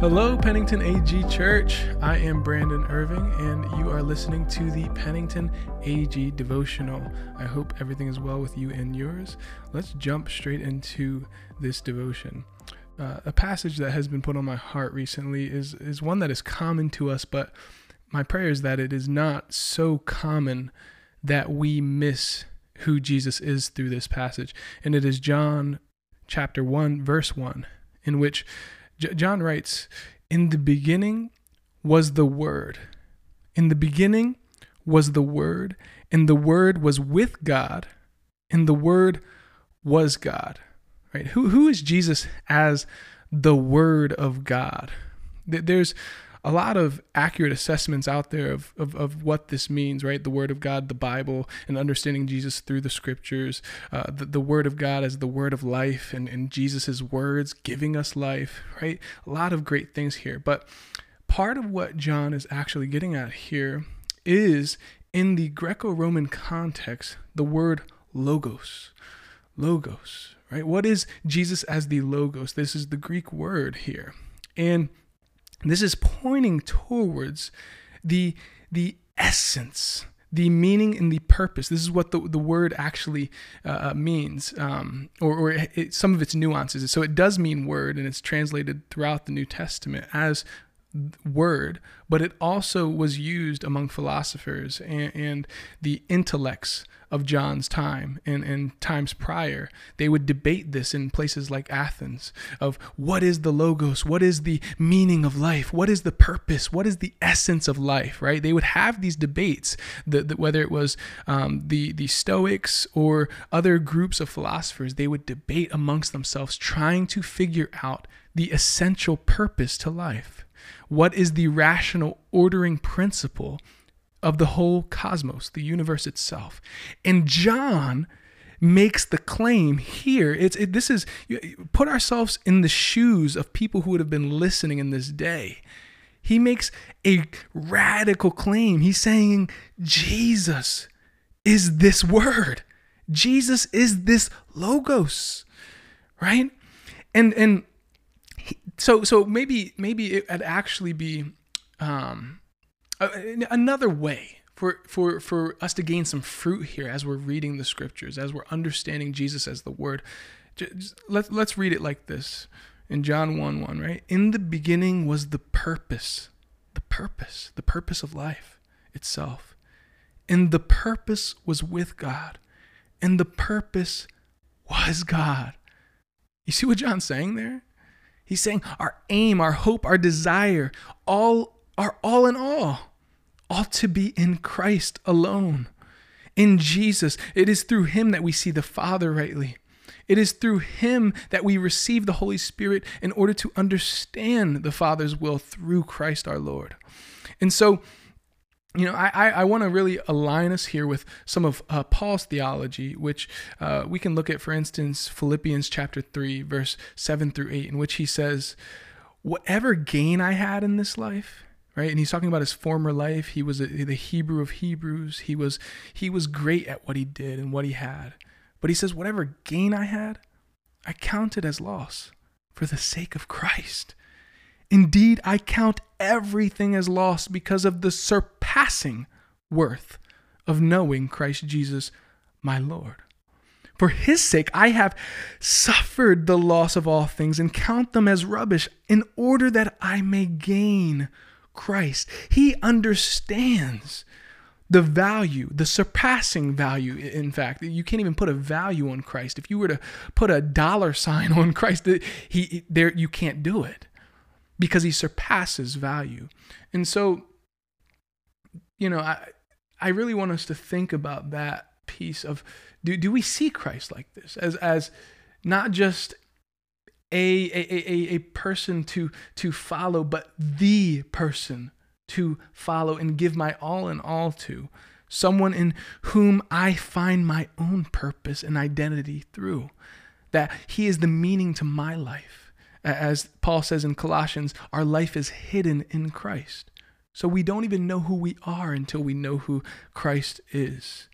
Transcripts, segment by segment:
Hello, Pennington AG Church. I am Brandon Irving, and you are listening to the Pennington AG Devotional. I hope everything is well with you and yours. Let's jump straight into this devotion. Uh, a passage that has been put on my heart recently is, is one that is common to us, but my prayer is that it is not so common that we miss who Jesus is through this passage. And it is John chapter 1, verse 1, in which J- John writes, In the beginning was the Word. In the beginning was the Word, and the Word was with God, and the Word was God. Right? Who, who is Jesus as the Word of God? There's a lot of accurate assessments out there of, of, of what this means, right? The Word of God, the Bible, and understanding Jesus through the Scriptures, uh, the, the Word of God as the Word of life, and, and Jesus' words giving us life, right? A lot of great things here. But part of what John is actually getting at here is in the Greco Roman context, the word logos. Logos, right? What is Jesus as the logos? This is the Greek word here. And this is pointing towards the, the essence, the meaning and the purpose. This is what the, the word actually uh, uh means, um, or, or it, some of its nuances. So it does mean word, and it's translated throughout the New Testament as word, but it also was used among philosophers and, and, the intellects of John's time and, and times prior. They would debate this in places like Athens of what is the logos, what is the meaning of life, what is the purpose, what is the essence of life, right? They would have these debates, whether it was um, the, the Stoics or other groups of philosophers, they would debate amongst themselves trying to figure out the essential purpose to life. What is the rational ordering principle of the whole cosmos, the universe itself? And John makes the claim here. It's it, this is put ourselves in the shoes of people who would have been listening in this day. He makes a radical claim. He's saying Jesus is this word. Jesus is this logos, right? And and so so maybe maybe it'd actually be um, another way for for for us to gain some fruit here as we're reading the scriptures, as we're understanding Jesus as the Word. Just, let let's read it like this in John one one right. In the beginning was the purpose, the purpose, the purpose of life itself, and the purpose was with God, and the purpose was God. You see what John's saying there? He's saying our aim, our hope, our desire, all are all in all, ought to be in Christ alone. In Jesus, it is through him that we see the Father rightly. It is through him that we receive the Holy Spirit in order to understand the Father's will through Christ our Lord. And so you know, I, I want to really align us here with some of uh, Paul's theology, which uh, we can look at, for instance, Philippians chapter 3, verse 7 through 8, in which he says, Whatever gain I had in this life, right? And he's talking about his former life. He was a, the Hebrew of Hebrews. He was, he was great at what he did and what he had. But he says, Whatever gain I had, I counted as loss for the sake of Christ. Indeed, I count everything as loss because of the surpassing worth of knowing Christ Jesus, my Lord. For his sake, I have suffered the loss of all things and count them as rubbish in order that I may gain Christ. He understands the value, the surpassing value, in fact. You can't even put a value on Christ. If you were to put a dollar sign on Christ, he, there, you can't do it because he surpasses value. And so, you know, I I really want us to think about that piece of do do we see Christ like this as as not just a a, a, a person to to follow, but the person to follow and give my all in all to. Someone in whom I find my own purpose and identity through. That he is the meaning to my life as Paul says in Colossians, our life is hidden in Christ. So we don't even know who we are until we know who Christ is.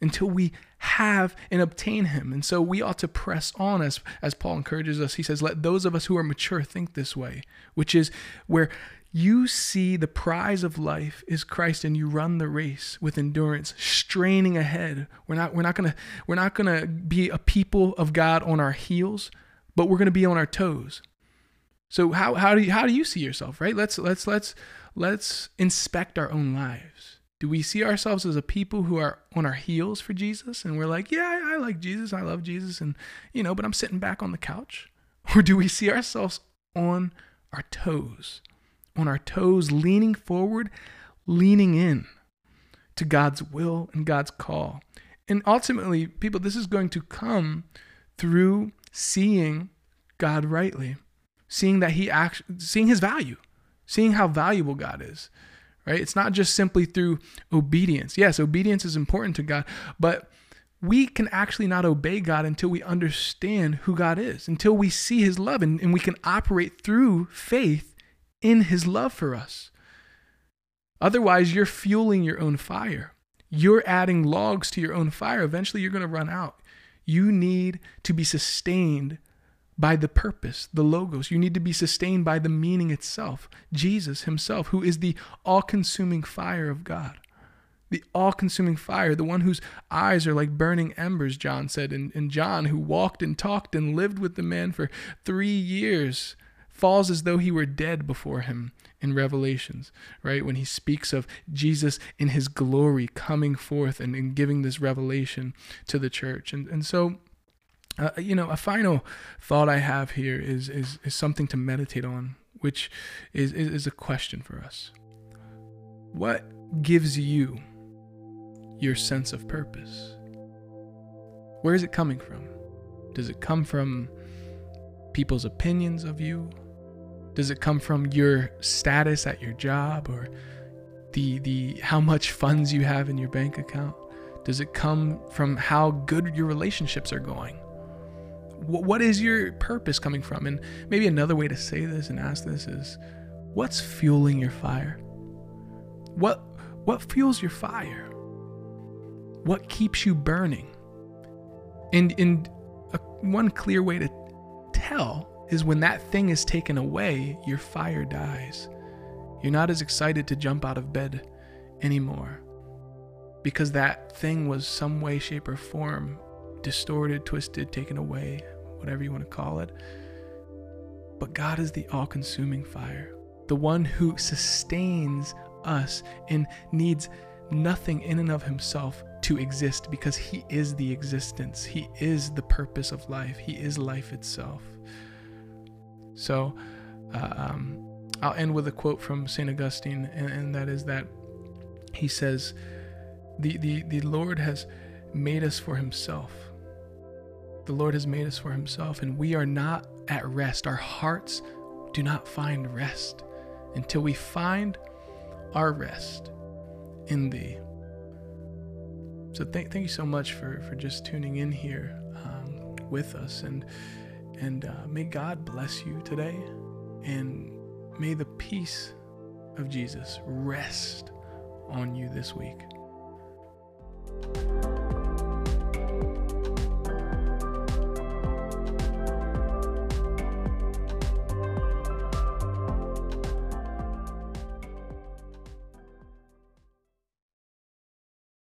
Until we have and obtain him. And so we ought to press on as as Paul encourages us. He says, "Let those of us who are mature think this way," which is where you see the prize of life is Christ and you run the race with endurance, straining ahead. We're not we're not to we're not to be a people of God on our heels, but we're to be on our toes. So how how do you how do you see yourself, right? Let's let's let's let's inspect our own lives. Do we see ourselves as a people who are on our heels for Jesus and we're like, yeah, I, I like Jesus, I love Jesus and you know, but I'm sitting back on the couch? Or do we see ourselves on our toes? On our toes, leaning forward, leaning in to God's will and God's call. And ultimately, people, this is going to come through seeing God rightly, seeing that he act, seeing his value, seeing how valuable God is. Right? It's not just simply through obedience. Yes, obedience is important to God, but we can actually not obey God until we understand who God is, until we see his love and, and we can operate through faith in his love for us. Otherwise, you're fueling your own fire. You're adding logs to your own fire. Eventually, you're going to run out. You need to be sustained by the purpose, the logos. You need to be sustained by the meaning itself, Jesus himself, who is the all consuming fire of God. The all consuming fire, the one whose eyes are like burning embers, John said. And, and John, who walked and talked and lived with the man for three years, falls as though he were dead before him in Revelations, right? When he speaks of Jesus in his glory coming forth and, and giving this revelation to the church. And, and so, uh, you know, a final thought I have here is, is, is something to meditate on, which is, is, is a question for us. What gives you your sense of purpose? Where is it coming from? Does it come from people's opinions of you? Does it come from your status at your job or the the how much funds you have in your bank account? Does it come from how good your relationships are going? What is your purpose coming from? And maybe another way to say this and ask this is what's fueling your fire? What what fuels your fire? What keeps you burning? And and a, one clear way to tell is when that thing is taken away, your fire dies. You're not as excited to jump out of bed anymore because that thing was some way shape or form distorted, twisted, taken away, whatever you want to call it. But God is the all consuming fire, the one who sustains us and needs nothing in and of himself to exist because he is the existence. He is the purpose of life. He is life itself. So, uh, um, I'll end with a quote from St. Augustine, and, and that is that he says, the, the, the Lord has made us for himself the Lord has made us for himself, and we are not at rest. Our hearts do not find rest until we find our rest in thee. So thank, thank you so much for, for just tuning in here um, with us. And, and uh, may God bless you today. And may the peace of Jesus rest on you this week.